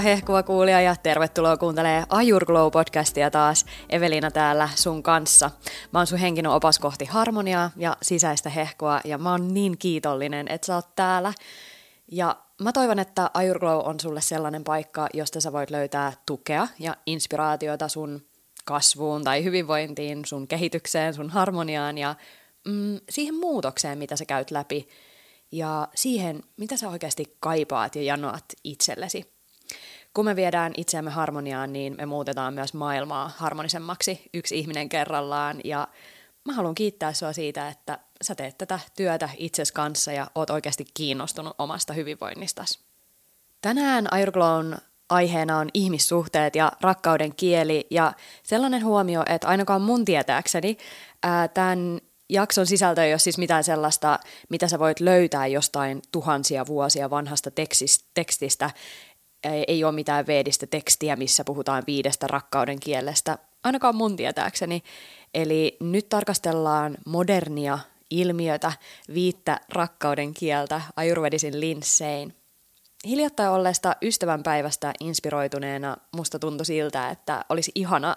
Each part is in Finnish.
Moikka hehkua kuulija ja tervetuloa kuuntelee Ajur Glow podcastia taas. Evelina täällä sun kanssa. Mä oon sun henkinen opas kohti harmoniaa ja sisäistä hehkua ja mä oon niin kiitollinen, että sä oot täällä. Ja mä toivon, että Ajur Glow on sulle sellainen paikka, josta sä voit löytää tukea ja inspiraatiota sun kasvuun tai hyvinvointiin, sun kehitykseen, sun harmoniaan ja mm, siihen muutokseen, mitä sä käyt läpi ja siihen, mitä sä oikeasti kaipaat ja janoat itsellesi. Kun me viedään itseämme harmoniaan, niin me muutetaan myös maailmaa harmonisemmaksi yksi ihminen kerrallaan ja mä haluan kiittää sua siitä, että sä teet tätä työtä itses kanssa ja oot oikeasti kiinnostunut omasta hyvinvoinnistasi. Tänään Ayurglown aiheena on ihmissuhteet ja rakkauden kieli ja sellainen huomio, että ainakaan mun tietääkseni ää, tämän jakson sisältö ei ole siis mitään sellaista, mitä sä voit löytää jostain tuhansia vuosia vanhasta tekstistä. Ei ole mitään veedistä tekstiä, missä puhutaan viidestä rakkauden kielestä, ainakaan mun tietääkseni. Eli nyt tarkastellaan modernia ilmiötä, viittä rakkauden kieltä ajurvedisin linssein. Hiljattain olleesta ystävänpäivästä inspiroituneena musta tuntui siltä, että olisi ihana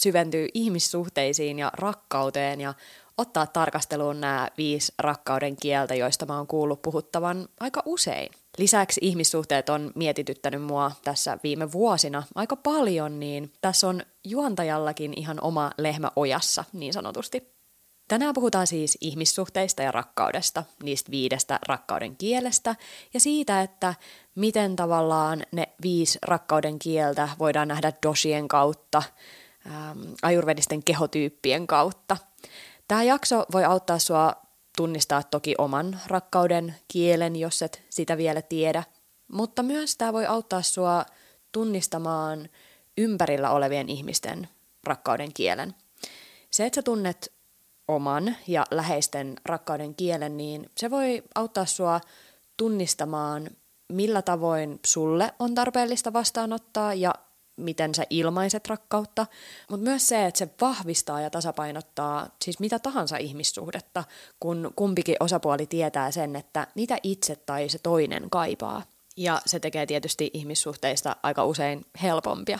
syventyä ihmissuhteisiin ja rakkauteen ja ottaa tarkasteluun nämä viisi rakkauden kieltä, joista mä oon kuullut puhuttavan aika usein. Lisäksi ihmissuhteet on mietityttänyt mua tässä viime vuosina aika paljon, niin tässä on juontajallakin ihan oma lehmä ojassa, niin sanotusti. Tänään puhutaan siis ihmissuhteista ja rakkaudesta, niistä viidestä rakkauden kielestä ja siitä, että miten tavallaan ne viisi rakkauden kieltä voidaan nähdä dosien kautta, ähm, ajurvedisten kehotyyppien kautta – Tämä jakso voi auttaa sua tunnistaa toki oman rakkauden kielen, jos et sitä vielä tiedä, mutta myös tämä voi auttaa sua tunnistamaan ympärillä olevien ihmisten rakkauden kielen. Se, että sä tunnet oman ja läheisten rakkauden kielen, niin se voi auttaa sua tunnistamaan, millä tavoin sulle on tarpeellista vastaanottaa ja miten sä ilmaiset rakkautta, mutta myös se, että se vahvistaa ja tasapainottaa siis mitä tahansa ihmissuhdetta, kun kumpikin osapuoli tietää sen, että mitä itse tai se toinen kaipaa. Ja se tekee tietysti ihmissuhteista aika usein helpompia.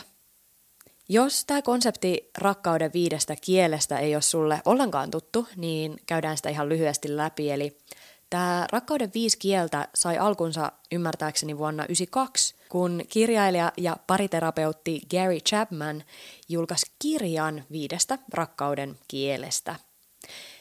Jos tämä konsepti rakkauden viidestä kielestä ei ole sulle ollenkaan tuttu, niin käydään sitä ihan lyhyesti läpi. Eli Tämä Rakkauden viisi kieltä sai alkunsa ymmärtääkseni vuonna 1992, kun kirjailija ja pariterapeutti Gary Chapman julkaisi kirjan viidestä rakkauden kielestä.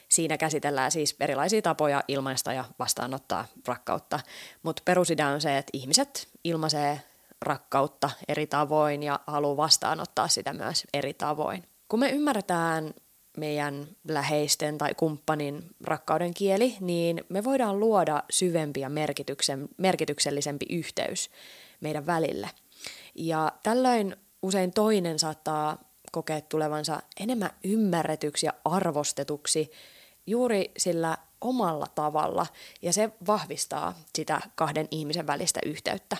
Siinä käsitellään siis erilaisia tapoja ilmaista ja vastaanottaa rakkautta, mutta perusidea on se, että ihmiset ilmaisee rakkautta eri tavoin ja haluaa vastaanottaa sitä myös eri tavoin. Kun me ymmärretään meidän läheisten tai kumppanin rakkauden kieli, niin me voidaan luoda syvempi ja merkityksen, merkityksellisempi yhteys meidän välille. Ja tällöin usein toinen saattaa kokea tulevansa enemmän ymmärretyksi ja arvostetuksi juuri sillä omalla tavalla, ja se vahvistaa sitä kahden ihmisen välistä yhteyttä.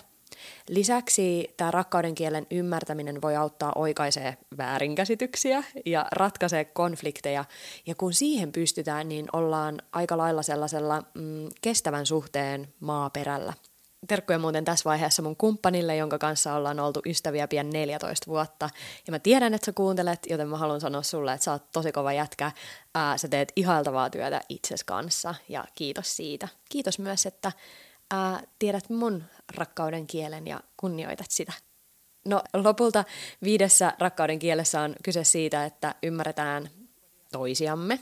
Lisäksi tämä rakkauden kielen ymmärtäminen voi auttaa oikaisee väärinkäsityksiä ja ratkaisee konflikteja. Ja kun siihen pystytään, niin ollaan aika lailla sellaisella mm, kestävän suhteen maaperällä. Terkkuja muuten tässä vaiheessa mun kumppanille, jonka kanssa ollaan oltu ystäviä pian 14 vuotta. Ja mä tiedän, että sä kuuntelet, joten mä haluan sanoa sulle, että sä oot tosi kova jätkä. Ää, sä teet ihailtavaa työtä itses kanssa ja kiitos siitä. Kiitos myös, että ää, tiedät mun rakkauden kielen ja kunnioitat sitä. No lopulta viidessä rakkauden kielessä on kyse siitä, että ymmärretään toisiamme,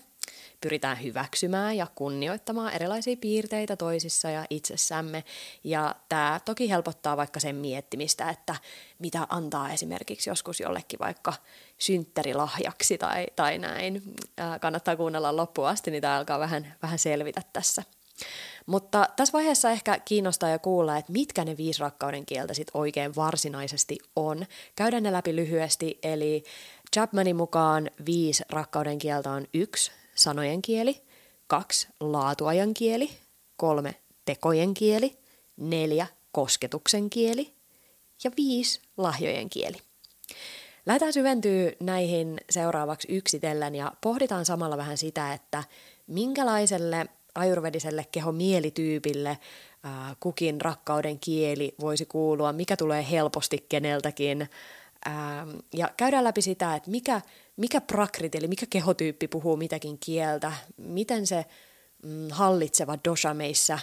pyritään hyväksymään ja kunnioittamaan erilaisia piirteitä toisissa ja itsessämme. Ja tämä toki helpottaa vaikka sen miettimistä, että mitä antaa esimerkiksi joskus jollekin vaikka synttärilahjaksi tai, tai näin. Ää, kannattaa kuunnella loppuun asti, niin tämä alkaa vähän, vähän selvitä tässä. Mutta tässä vaiheessa ehkä kiinnostaa ja kuulla, että mitkä ne viisi rakkauden kieltä sitten oikein varsinaisesti on. Käydään ne läpi lyhyesti, eli Chapmanin mukaan viisi rakkauden kieltä on yksi, sanojen kieli, kaksi, laatuajan kieli, kolme, tekojen kieli, neljä, kosketuksen kieli ja viisi, lahjojen kieli. Lähdetään syventyä näihin seuraavaksi yksitellen ja pohditaan samalla vähän sitä, että minkälaiselle ajurvediselle kehomielityypille kukin rakkauden kieli voisi kuulua, mikä tulee helposti keneltäkin. Ja käydään läpi sitä, että mikä, mikä prakriti, eli mikä kehotyyppi puhuu mitäkin kieltä, miten se mm, hallitseva dosha meissä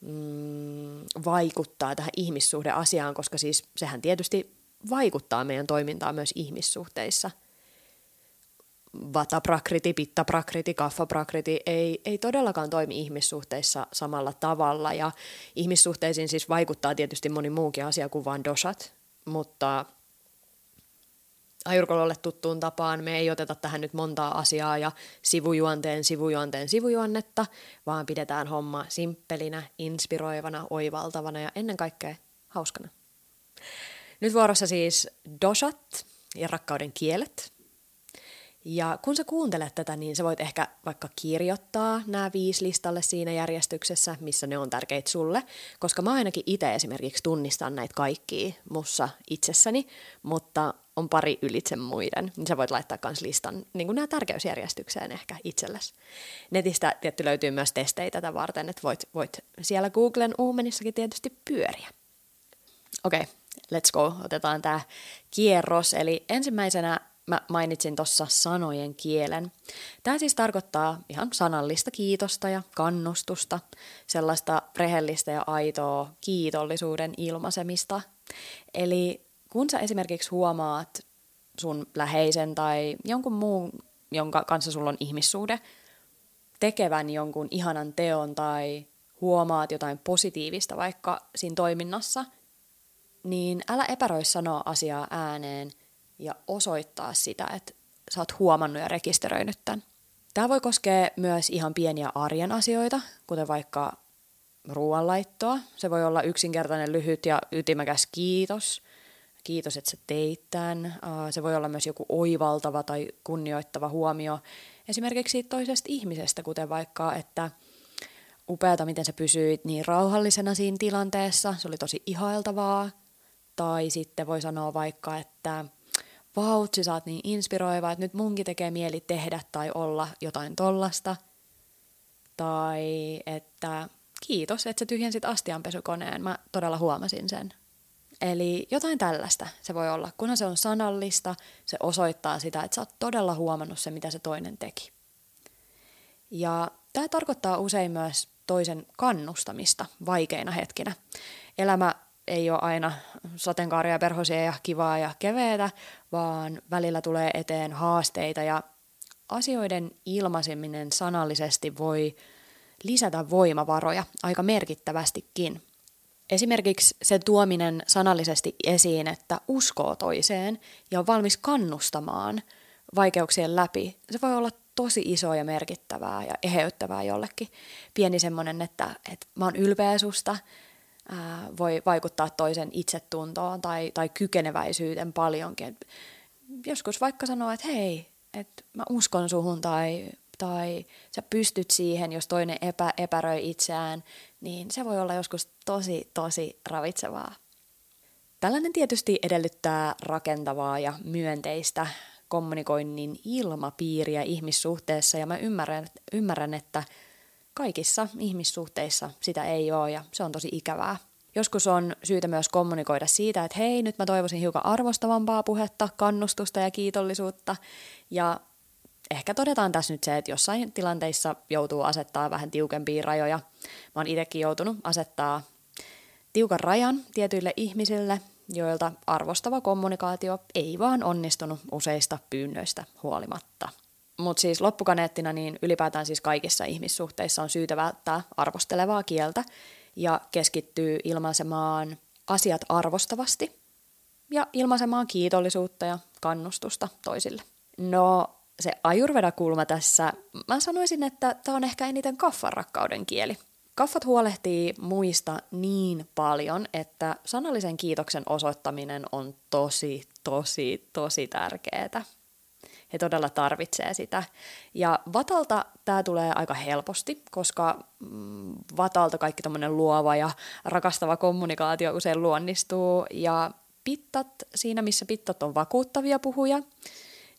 mm, vaikuttaa tähän ihmissuhdeasiaan, koska siis sehän tietysti vaikuttaa meidän toimintaan myös ihmissuhteissa – vataprakriti, pittaprakriti, kaffaprakriti ei, ei todellakaan toimi ihmissuhteissa samalla tavalla. Ja ihmissuhteisiin siis vaikuttaa tietysti moni muukin asia kuin vain dosat, mutta ajurkololle tuttuun tapaan me ei oteta tähän nyt montaa asiaa ja sivujuonteen sivujuonteen sivujuonnetta, vaan pidetään homma simppelinä, inspiroivana, oivaltavana ja ennen kaikkea hauskana. Nyt vuorossa siis dosat ja rakkauden kielet – ja kun sä kuuntelet tätä, niin sä voit ehkä vaikka kirjoittaa nämä viisi listalle siinä järjestyksessä, missä ne on tärkeitä sulle, koska mä ainakin itse esimerkiksi tunnistan näitä kaikkia mussa itsessäni, mutta on pari ylitse muiden, niin sä voit laittaa myös listan niin nämä tärkeysjärjestykseen ehkä itsellesi. Netistä tietty löytyy myös testejä tätä varten, että voit, voit siellä Googlen uumenissakin tietysti pyöriä. Okei, okay, let's go. Otetaan tämä kierros. Eli ensimmäisenä mä mainitsin tuossa sanojen kielen. Tämä siis tarkoittaa ihan sanallista kiitosta ja kannustusta, sellaista rehellistä ja aitoa kiitollisuuden ilmaisemista. Eli kun sä esimerkiksi huomaat sun läheisen tai jonkun muun, jonka kanssa sulla on ihmissuhde, tekevän jonkun ihanan teon tai huomaat jotain positiivista vaikka siinä toiminnassa, niin älä epäröi sanoa asiaa ääneen – ja osoittaa sitä, että sä oot huomannut ja rekisteröinyt tämän. Tämä voi koskea myös ihan pieniä arjen asioita, kuten vaikka ruoanlaittoa. Se voi olla yksinkertainen, lyhyt ja ytimäkäs kiitos. Kiitos, että sä teit tämän. Se voi olla myös joku oivaltava tai kunnioittava huomio esimerkiksi toisesta ihmisestä, kuten vaikka, että upeata, miten sä pysyit niin rauhallisena siinä tilanteessa. Se oli tosi ihailtavaa. Tai sitten voi sanoa vaikka, että vautsi, sä oot niin inspiroiva, että nyt munkin tekee mieli tehdä tai olla jotain tollasta. Tai että kiitos, että sä tyhjensit astianpesukoneen, mä todella huomasin sen. Eli jotain tällaista se voi olla. Kunhan se on sanallista, se osoittaa sitä, että sä oot todella huomannut se, mitä se toinen teki. Ja tämä tarkoittaa usein myös toisen kannustamista vaikeina hetkinä. Elämä ei ole aina sateenkaaria, perhosia ja kivaa ja keveetä, vaan välillä tulee eteen haasteita ja asioiden ilmaiseminen sanallisesti voi lisätä voimavaroja aika merkittävästikin. Esimerkiksi se tuominen sanallisesti esiin, että uskoo toiseen ja on valmis kannustamaan vaikeuksien läpi, se voi olla tosi iso ja merkittävää ja eheyttävää jollekin. Pieni semmoinen, että, että mä oon ylpeä susta, voi vaikuttaa toisen itsetuntoon tai, tai kykeneväisyyteen paljonkin. Et joskus vaikka sanoo, että hei, että mä uskon suhun tai, tai sä pystyt siihen, jos toinen epä, epäröi itseään, niin se voi olla joskus tosi, tosi ravitsevaa. Tällainen tietysti edellyttää rakentavaa ja myönteistä kommunikoinnin ilmapiiriä ihmissuhteessa ja mä ymmärrän, ymmärrän että – kaikissa ihmissuhteissa sitä ei ole ja se on tosi ikävää. Joskus on syytä myös kommunikoida siitä, että hei, nyt mä toivoisin hiukan arvostavampaa puhetta, kannustusta ja kiitollisuutta. Ja ehkä todetaan tässä nyt se, että jossain tilanteissa joutuu asettaa vähän tiukempia rajoja. Mä oon itsekin joutunut asettaa tiukan rajan tietyille ihmisille, joilta arvostava kommunikaatio ei vaan onnistunut useista pyynnöistä huolimatta. Mutta siis loppukaneettina niin ylipäätään siis kaikissa ihmissuhteissa on syytä välttää arvostelevaa kieltä ja keskittyy ilmaisemaan asiat arvostavasti ja ilmaisemaan kiitollisuutta ja kannustusta toisille. No se ajurveda-kulma tässä, mä sanoisin, että tämä on ehkä eniten kaffan rakkauden kieli. Kaffat huolehtii muista niin paljon, että sanallisen kiitoksen osoittaminen on tosi, tosi, tosi tärkeää he todella tarvitsee sitä. Ja Vatalta tämä tulee aika helposti, koska mm, Vatalta kaikki tämmöinen luova ja rakastava kommunikaatio usein luonnistuu, ja pittat, siinä missä pittat on vakuuttavia puhuja,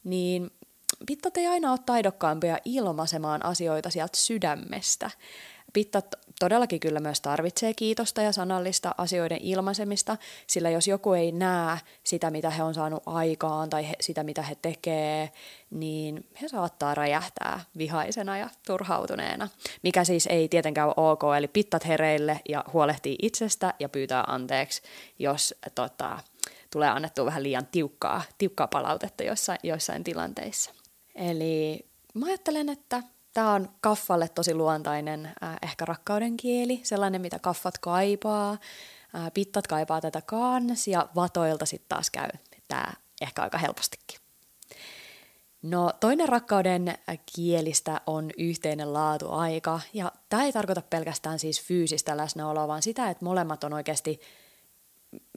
niin pittat ei aina ole taidokkaampia ilmaisemaan asioita sieltä sydämestä. pittat todellakin kyllä myös tarvitsee kiitosta ja sanallista asioiden ilmaisemista, sillä jos joku ei näe sitä, mitä he on saanut aikaan tai he, sitä, mitä he tekee, niin he saattaa räjähtää vihaisena ja turhautuneena, mikä siis ei tietenkään ole ok, eli pittat hereille ja huolehtii itsestä ja pyytää anteeksi, jos tota, tulee annettua vähän liian tiukkaa, tiukkaa palautetta jossain, joissain tilanteissa. Eli mä ajattelen, että Tämä on kaffalle tosi luontainen äh, ehkä rakkauden kieli, sellainen mitä kaffat kaipaa. Äh, pittat kaipaa tätä kans ja vatoilta sitten taas käy tämä ehkä aika helpostikin. No toinen rakkauden kielistä on yhteinen laatuaika ja tämä ei tarkoita pelkästään siis fyysistä läsnäoloa, vaan sitä, että molemmat on oikeasti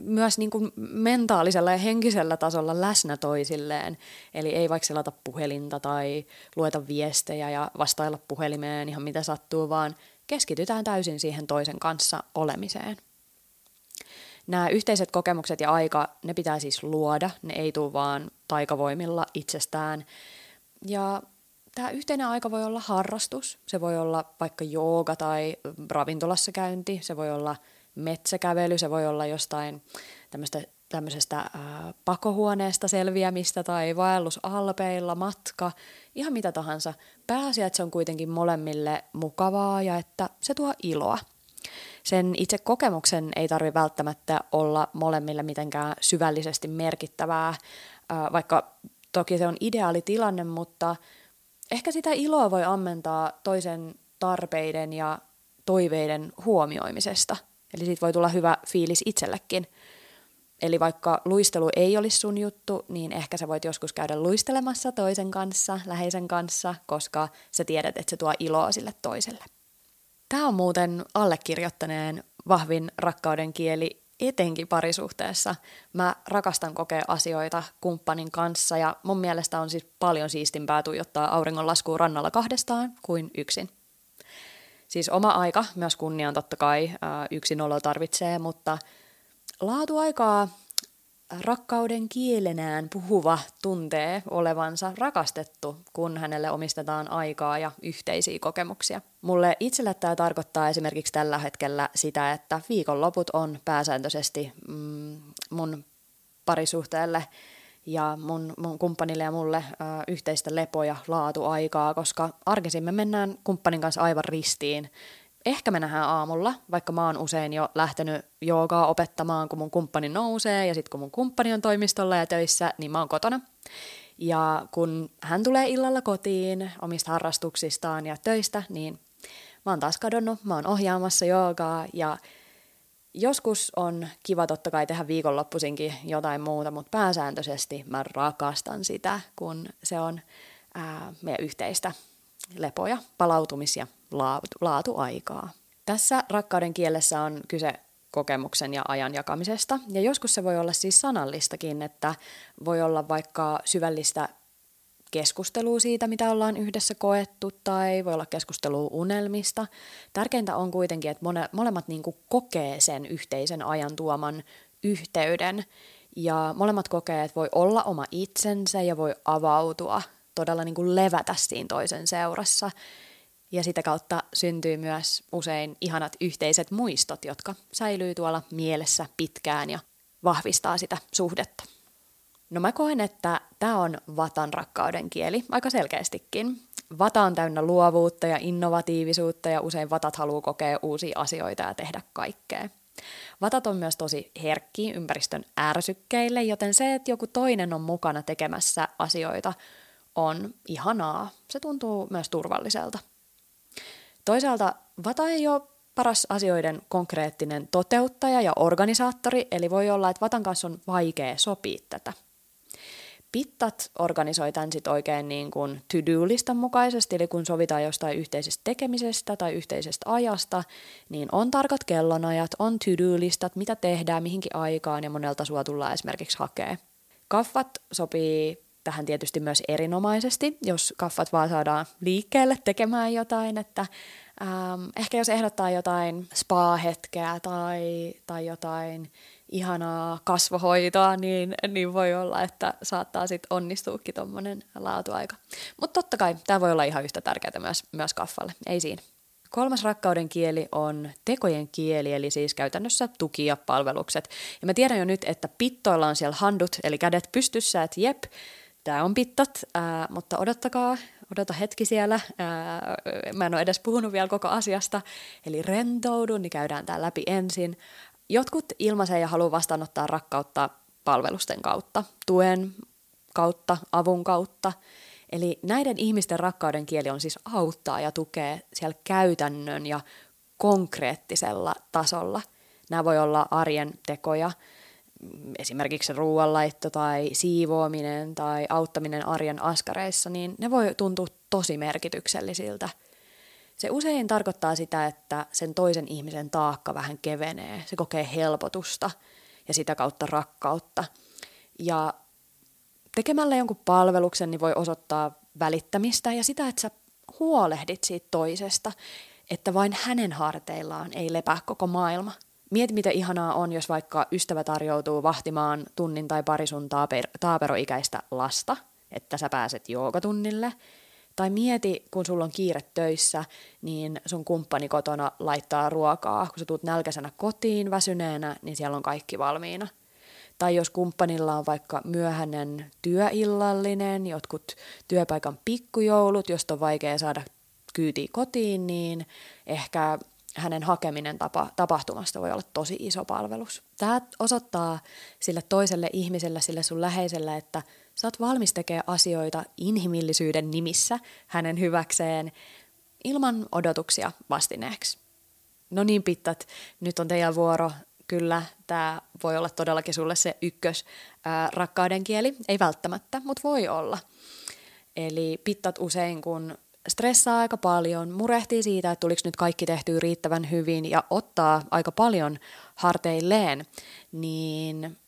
myös niin kuin mentaalisella ja henkisellä tasolla läsnä toisilleen. Eli ei vaikka selata puhelinta tai lueta viestejä ja vastailla puhelimeen ihan mitä sattuu, vaan keskitytään täysin siihen toisen kanssa olemiseen. Nämä yhteiset kokemukset ja aika, ne pitää siis luoda, ne ei tule vaan taikavoimilla itsestään. Ja tämä yhteinen aika voi olla harrastus, se voi olla vaikka jooga tai ravintolassa käynti, se voi olla – metsäkävely, se voi olla jostain tämmöistä tämmöisestä ää, pakohuoneesta selviämistä tai vaellus alpeilla, matka, ihan mitä tahansa. Pääasia, että se on kuitenkin molemmille mukavaa ja että se tuo iloa. Sen itse kokemuksen ei tarvi välttämättä olla molemmille mitenkään syvällisesti merkittävää, ää, vaikka toki se on ideaali tilanne, mutta ehkä sitä iloa voi ammentaa toisen tarpeiden ja toiveiden huomioimisesta – Eli siitä voi tulla hyvä fiilis itsellekin. Eli vaikka luistelu ei olisi sun juttu, niin ehkä sä voit joskus käydä luistelemassa toisen kanssa, läheisen kanssa, koska sä tiedät, että se tuo iloa sille toiselle. Tämä on muuten allekirjoittaneen vahvin rakkauden kieli etenkin parisuhteessa. Mä rakastan kokea asioita kumppanin kanssa ja mun mielestä on siis paljon siistimpää tuijottaa auringonlaskua rannalla kahdestaan kuin yksin. Siis oma aika, myös kunnian totta kai, yksin olo tarvitsee, mutta laatuaikaa rakkauden kielenään puhuva tuntee olevansa rakastettu, kun hänelle omistetaan aikaa ja yhteisiä kokemuksia. Mulle itselle tämä tarkoittaa esimerkiksi tällä hetkellä sitä, että viikonloput on pääsääntöisesti mm, mun parisuhteelle ja mun, mun kumppanille ja mulle ö, yhteistä lepo- ja laatuaikaa, koska arkisin me mennään kumppanin kanssa aivan ristiin. Ehkä me nähdään aamulla, vaikka mä oon usein jo lähtenyt joogaa opettamaan, kun mun kumppani nousee, ja sitten kun mun kumppani on toimistolla ja töissä, niin mä oon kotona. Ja kun hän tulee illalla kotiin omista harrastuksistaan ja töistä, niin mä oon taas kadonnut, mä oon ohjaamassa joogaa, ja Joskus on kiva totta kai tehdä viikonloppuisinkin jotain muuta, mutta pääsääntöisesti mä rakastan sitä, kun se on ää, meidän yhteistä lepoja, palautumis- ja laatu, laatuaikaa. Tässä rakkauden kielessä on kyse kokemuksen ja ajan jakamisesta. Ja joskus se voi olla siis sanallistakin, että voi olla vaikka syvällistä keskustelua siitä, mitä ollaan yhdessä koettu, tai voi olla keskustelua unelmista. Tärkeintä on kuitenkin, että mone, molemmat niin kuin kokee sen yhteisen ajan tuoman yhteyden, ja molemmat kokee, että voi olla oma itsensä ja voi avautua, todella niin kuin levätä siinä toisen seurassa. Ja sitä kautta syntyy myös usein ihanat yhteiset muistot, jotka säilyy tuolla mielessä pitkään ja vahvistaa sitä suhdetta. No mä koen, että tämä on Vatan rakkauden kieli aika selkeästikin. Vata on täynnä luovuutta ja innovatiivisuutta ja usein Vatat haluaa kokea uusia asioita ja tehdä kaikkea. Vatat on myös tosi herkki ympäristön ärsykkeille, joten se, että joku toinen on mukana tekemässä asioita, on ihanaa. Se tuntuu myös turvalliselta. Toisaalta Vata ei ole paras asioiden konkreettinen toteuttaja ja organisaattori, eli voi olla, että Vatan kanssa on vaikea sopia tätä – Pittat organisoi tämän sit oikein niin kuin to-do-listan mukaisesti, eli kun sovitaan jostain yhteisestä tekemisestä tai yhteisestä ajasta, niin on tarkat kellonajat, on to-do-listat, mitä tehdään, mihinkin aikaan ja monelta sua tullaan esimerkiksi hakea. Kaffat sopii tähän tietysti myös erinomaisesti, jos kaffat vaan saadaan liikkeelle tekemään jotain, että ähm, ehkä jos ehdottaa jotain spa-hetkeä tai, tai jotain ihanaa kasvohoitoa, niin, niin voi olla, että saattaa sitten onnistuukin tuommoinen laatuaika. Mutta totta kai tämä voi olla ihan yhtä tärkeää myös, myös kaffalle, ei siinä. Kolmas rakkauden kieli on tekojen kieli, eli siis käytännössä tuki ja palvelukset. Ja mä tiedän jo nyt, että pittoilla on siellä handut, eli kädet pystyssä, että jep, tämä on pittot, ää, mutta odottakaa, odota hetki siellä. Ää, mä en ole edes puhunut vielä koko asiasta, eli rentoudun, niin käydään tämä läpi ensin. Jotkut ilmaisee ja haluaa vastaanottaa rakkautta palvelusten kautta, tuen kautta, avun kautta. Eli näiden ihmisten rakkauden kieli on siis auttaa ja tukea siellä käytännön ja konkreettisella tasolla. Nämä voi olla arjen tekoja, esimerkiksi ruoanlaitto tai siivoaminen tai auttaminen arjen askareissa, niin ne voi tuntua tosi merkityksellisiltä. Se usein tarkoittaa sitä, että sen toisen ihmisen taakka vähän kevenee, se kokee helpotusta ja sitä kautta rakkautta. Ja tekemällä jonkun palveluksen niin voi osoittaa välittämistä ja sitä, että sä huolehdit siitä toisesta, että vain hänen harteillaan ei lepää koko maailma – Mieti, mitä ihanaa on, jos vaikka ystävä tarjoutuu vahtimaan tunnin tai pari sun taaper- taaperoikäistä lasta, että sä pääset joogatunnille. Tai mieti, kun sulla on kiire töissä, niin sun kumppani kotona laittaa ruokaa. Kun sä tuut nälkäisenä kotiin väsyneenä, niin siellä on kaikki valmiina. Tai jos kumppanilla on vaikka myöhäinen työillallinen, jotkut työpaikan pikkujoulut, josta on vaikea saada kyytiä kotiin, niin ehkä hänen hakeminen tapa, tapahtumasta voi olla tosi iso palvelus. Tämä osoittaa sille toiselle ihmiselle, sille sun läheiselle, että sä oot valmis tekemään asioita inhimillisyyden nimissä hänen hyväkseen ilman odotuksia vastineeksi. No niin, pittat, nyt on teidän vuoro. Kyllä, tämä voi olla todellakin sulle se ykkös ää, rakkauden kieli. Ei välttämättä, mutta voi olla. Eli pittat usein, kun stressaa aika paljon, murehtii siitä, että tuliko nyt kaikki tehtyä riittävän hyvin ja ottaa aika paljon harteilleen, niin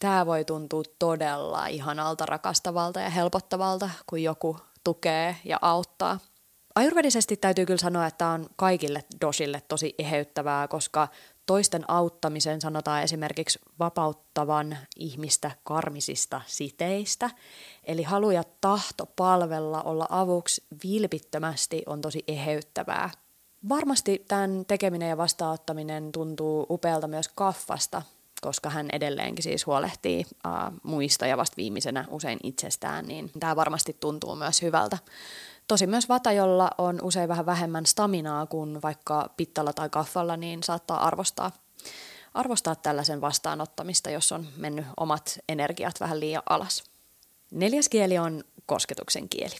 tämä voi tuntua todella ihanalta, rakastavalta ja helpottavalta, kun joku tukee ja auttaa. Ajurvedisesti täytyy kyllä sanoa, että on kaikille dosille tosi eheyttävää, koska toisten auttamisen sanotaan esimerkiksi vapauttavan ihmistä karmisista siteistä. Eli halu ja tahto palvella, olla avuksi vilpittömästi on tosi eheyttävää. Varmasti tämän tekeminen ja vastaanottaminen tuntuu upealta myös kaffasta, koska hän edelleenkin siis huolehtii uh, muista ja vasta viimeisenä usein itsestään, niin tämä varmasti tuntuu myös hyvältä. Tosi myös vata, jolla on usein vähän vähemmän staminaa kuin vaikka pittalla tai kaffalla, niin saattaa arvostaa, arvostaa tällaisen vastaanottamista, jos on mennyt omat energiat vähän liian alas. Neljäs kieli on kosketuksen kieli.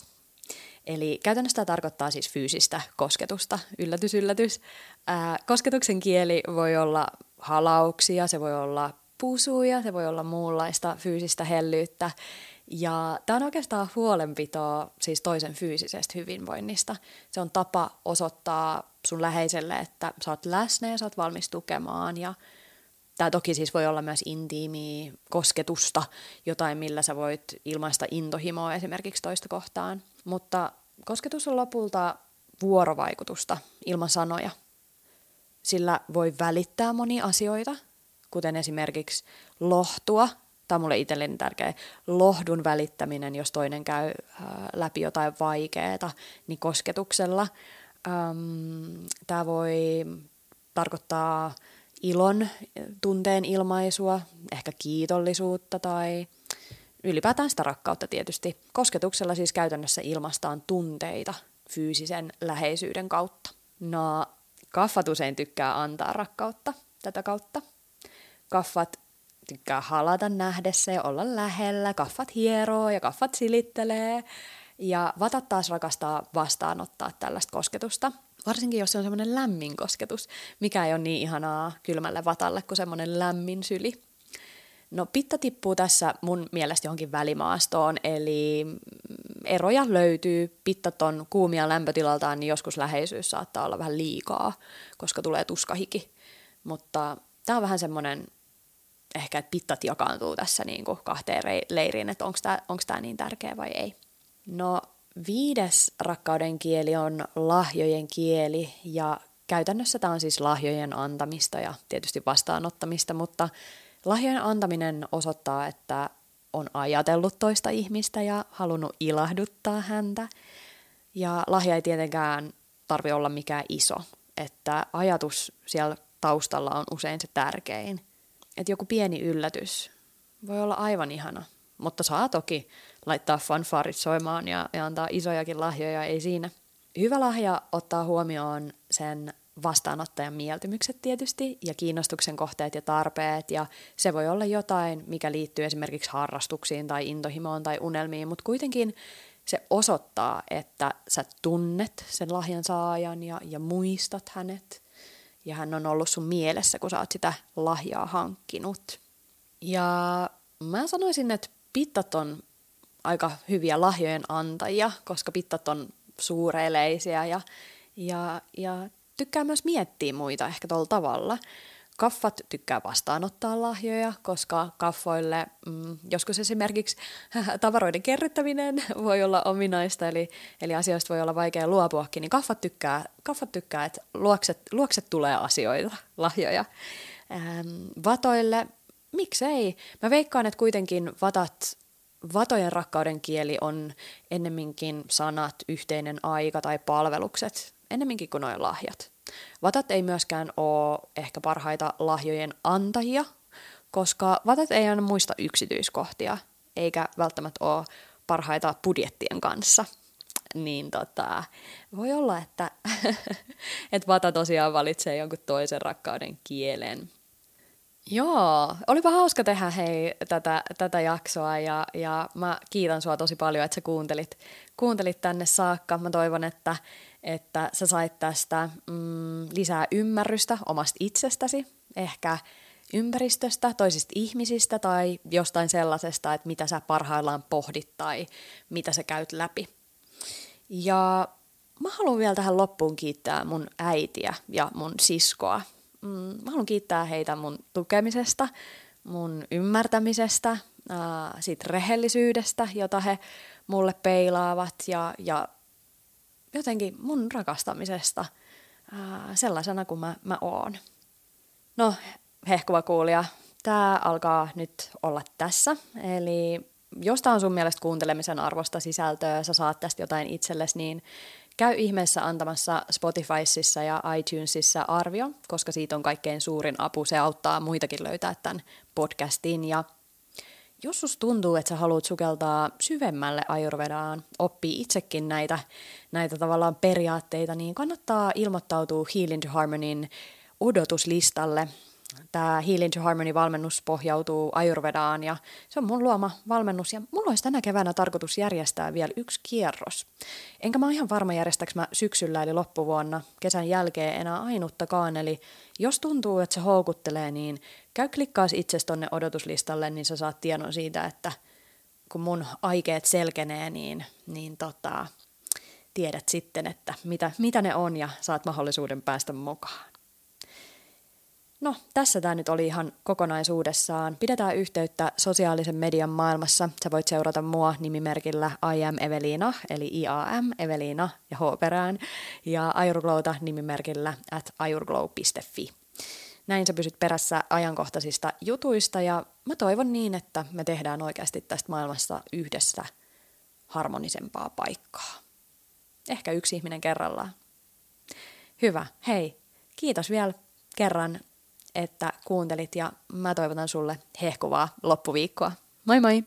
Eli käytännössä tämä tarkoittaa siis fyysistä kosketusta, yllätys, yllätys. Ää, kosketuksen kieli voi olla halauksia, se voi olla pusuja, se voi olla muunlaista fyysistä hellyyttä. Ja tämä on oikeastaan huolenpitoa siis toisen fyysisestä hyvinvoinnista. Se on tapa osoittaa sun läheiselle, että sä oot läsnä ja sä oot valmis tukemaan. Ja tämä toki siis voi olla myös intiimiä kosketusta, jotain millä sä voit ilmaista intohimoa esimerkiksi toista kohtaan. Mutta kosketus on lopulta vuorovaikutusta ilman sanoja. Sillä voi välittää monia asioita, kuten esimerkiksi lohtua tämä on mulle itselleni tärkeä, lohdun välittäminen, jos toinen käy äh, läpi jotain vaikeaa, niin kosketuksella. Ähm, tämä voi tarkoittaa ilon tunteen ilmaisua, ehkä kiitollisuutta tai ylipäätään sitä rakkautta tietysti. Kosketuksella siis käytännössä ilmastaan tunteita fyysisen läheisyyden kautta. No, kaffat usein tykkää antaa rakkautta tätä kautta. Kaffat tykkää halata nähdessä ja olla lähellä, kaffat hieroo ja kaffat silittelee. Ja vatat taas rakastaa vastaanottaa tällaista kosketusta, varsinkin jos se on semmoinen lämmin kosketus, mikä ei ole niin ihanaa kylmälle vatalle kuin semmoinen lämmin syli. No pitta tippuu tässä mun mielestä johonkin välimaastoon, eli eroja löytyy. Pittat on kuumia lämpötilaltaan, niin joskus läheisyys saattaa olla vähän liikaa, koska tulee tuskahiki. Mutta tämä on vähän semmoinen ehkä, että pittat jakaantuu tässä niin kuin kahteen leiriin, että onko tämä niin tärkeä vai ei. No viides rakkauden kieli on lahjojen kieli ja käytännössä tämä on siis lahjojen antamista ja tietysti vastaanottamista, mutta lahjojen antaminen osoittaa, että on ajatellut toista ihmistä ja halunnut ilahduttaa häntä. Ja lahja ei tietenkään tarvi olla mikään iso. Että ajatus siellä taustalla on usein se tärkein. Että joku pieni yllätys voi olla aivan ihana. Mutta saa toki laittaa fanfarit soimaan ja, ja antaa isojakin lahjoja, ei siinä. Hyvä lahja ottaa huomioon sen vastaanottajan mieltymykset tietysti ja kiinnostuksen kohteet ja tarpeet ja se voi olla jotain, mikä liittyy esimerkiksi harrastuksiin tai intohimoon tai unelmiin, mutta kuitenkin se osoittaa, että sä tunnet sen lahjan saajan ja, ja muistat hänet ja hän on ollut sun mielessä, kun sä oot sitä lahjaa hankkinut. Ja mä sanoisin, että pittat on aika hyviä lahjojen antajia, koska pittat on suureleisiä ja, ja, ja tykkää myös miettiä muita ehkä tuolla tavalla. Kaffat tykkää vastaanottaa lahjoja, koska kaffoille mm, joskus esimerkiksi tavaroiden kerryttäminen voi olla ominaista, eli, eli asioista voi olla vaikea luopuakin, niin kaffat tykkää, kaffat tykkää että luokset, luokset tulee asioita, lahjoja. Ähm, vatoille, miksei? Mä veikkaan, että kuitenkin vatat Vatojen rakkauden kieli on ennemminkin sanat, yhteinen aika tai palvelukset, ennemminkin kuin noin lahjat. Vatat ei myöskään ole ehkä parhaita lahjojen antajia, koska vatat ei aina muista yksityiskohtia, eikä välttämättä ole parhaita budjettien kanssa. Niin tota, voi olla, että, että vata tosiaan valitsee jonkun toisen rakkauden kielen. Joo, olipa hauska tehdä hei tätä, tätä jaksoa ja, ja mä kiitän sua tosi paljon, että sä kuuntelit, kuuntelit tänne saakka. Mä toivon, että, että sä sait tästä mm, lisää ymmärrystä omasta itsestäsi, ehkä ympäristöstä, toisista ihmisistä tai jostain sellaisesta, että mitä sä parhaillaan pohdit tai mitä sä käyt läpi. Ja mä haluan vielä tähän loppuun kiittää mun äitiä ja mun siskoa. Mm, mä haluan kiittää heitä mun tukemisesta, mun ymmärtämisestä, ää, siitä rehellisyydestä, jota he mulle peilaavat ja, ja jotenkin mun rakastamisesta ää, sellaisena kuin mä, mä oon. No, hehkuva kuulija, tämä alkaa nyt olla tässä. Eli jos tämä on sun mielestä kuuntelemisen arvosta sisältöä, sä saat tästä jotain itsellesi, niin käy ihmeessä antamassa Spotifysissa ja iTunesissa arvio, koska siitä on kaikkein suurin apu. Se auttaa muitakin löytää tämän podcastin ja jos sus tuntuu, että sä haluat sukeltaa syvemmälle Ayurvedaan, oppii itsekin näitä, näitä tavallaan periaatteita, niin kannattaa ilmoittautua Healing to Harmonyn odotuslistalle. Tämä Healing to Harmony-valmennus pohjautuu Ayurvedaan ja se on mun luoma valmennus ja mulla olisi tänä keväänä tarkoitus järjestää vielä yksi kierros. Enkä mä ole ihan varma järjestääkö mä syksyllä eli loppuvuonna kesän jälkeen enää ainuttakaan, eli jos tuntuu, että se houkuttelee, niin käy klikkaas itse tonne odotuslistalle, niin sä saat tiedon siitä, että kun mun aikeet selkenee, niin, niin tota, tiedät sitten, että mitä, mitä ne on ja saat mahdollisuuden päästä mukaan. No, tässä tämä nyt oli ihan kokonaisuudessaan. Pidetään yhteyttä sosiaalisen median maailmassa. Sä voit seurata mua nimimerkillä I am Evelina, eli IAM, Evelina ja H perään, ja Ayurglowta nimimerkillä at ayurglow.fi. Näin sä pysyt perässä ajankohtaisista jutuista ja mä toivon niin, että me tehdään oikeasti tästä maailmasta yhdessä harmonisempaa paikkaa. Ehkä yksi ihminen kerrallaan. Hyvä, hei, kiitos vielä kerran että kuuntelit ja mä toivotan sulle hehkuvaa loppuviikkoa. Moi moi!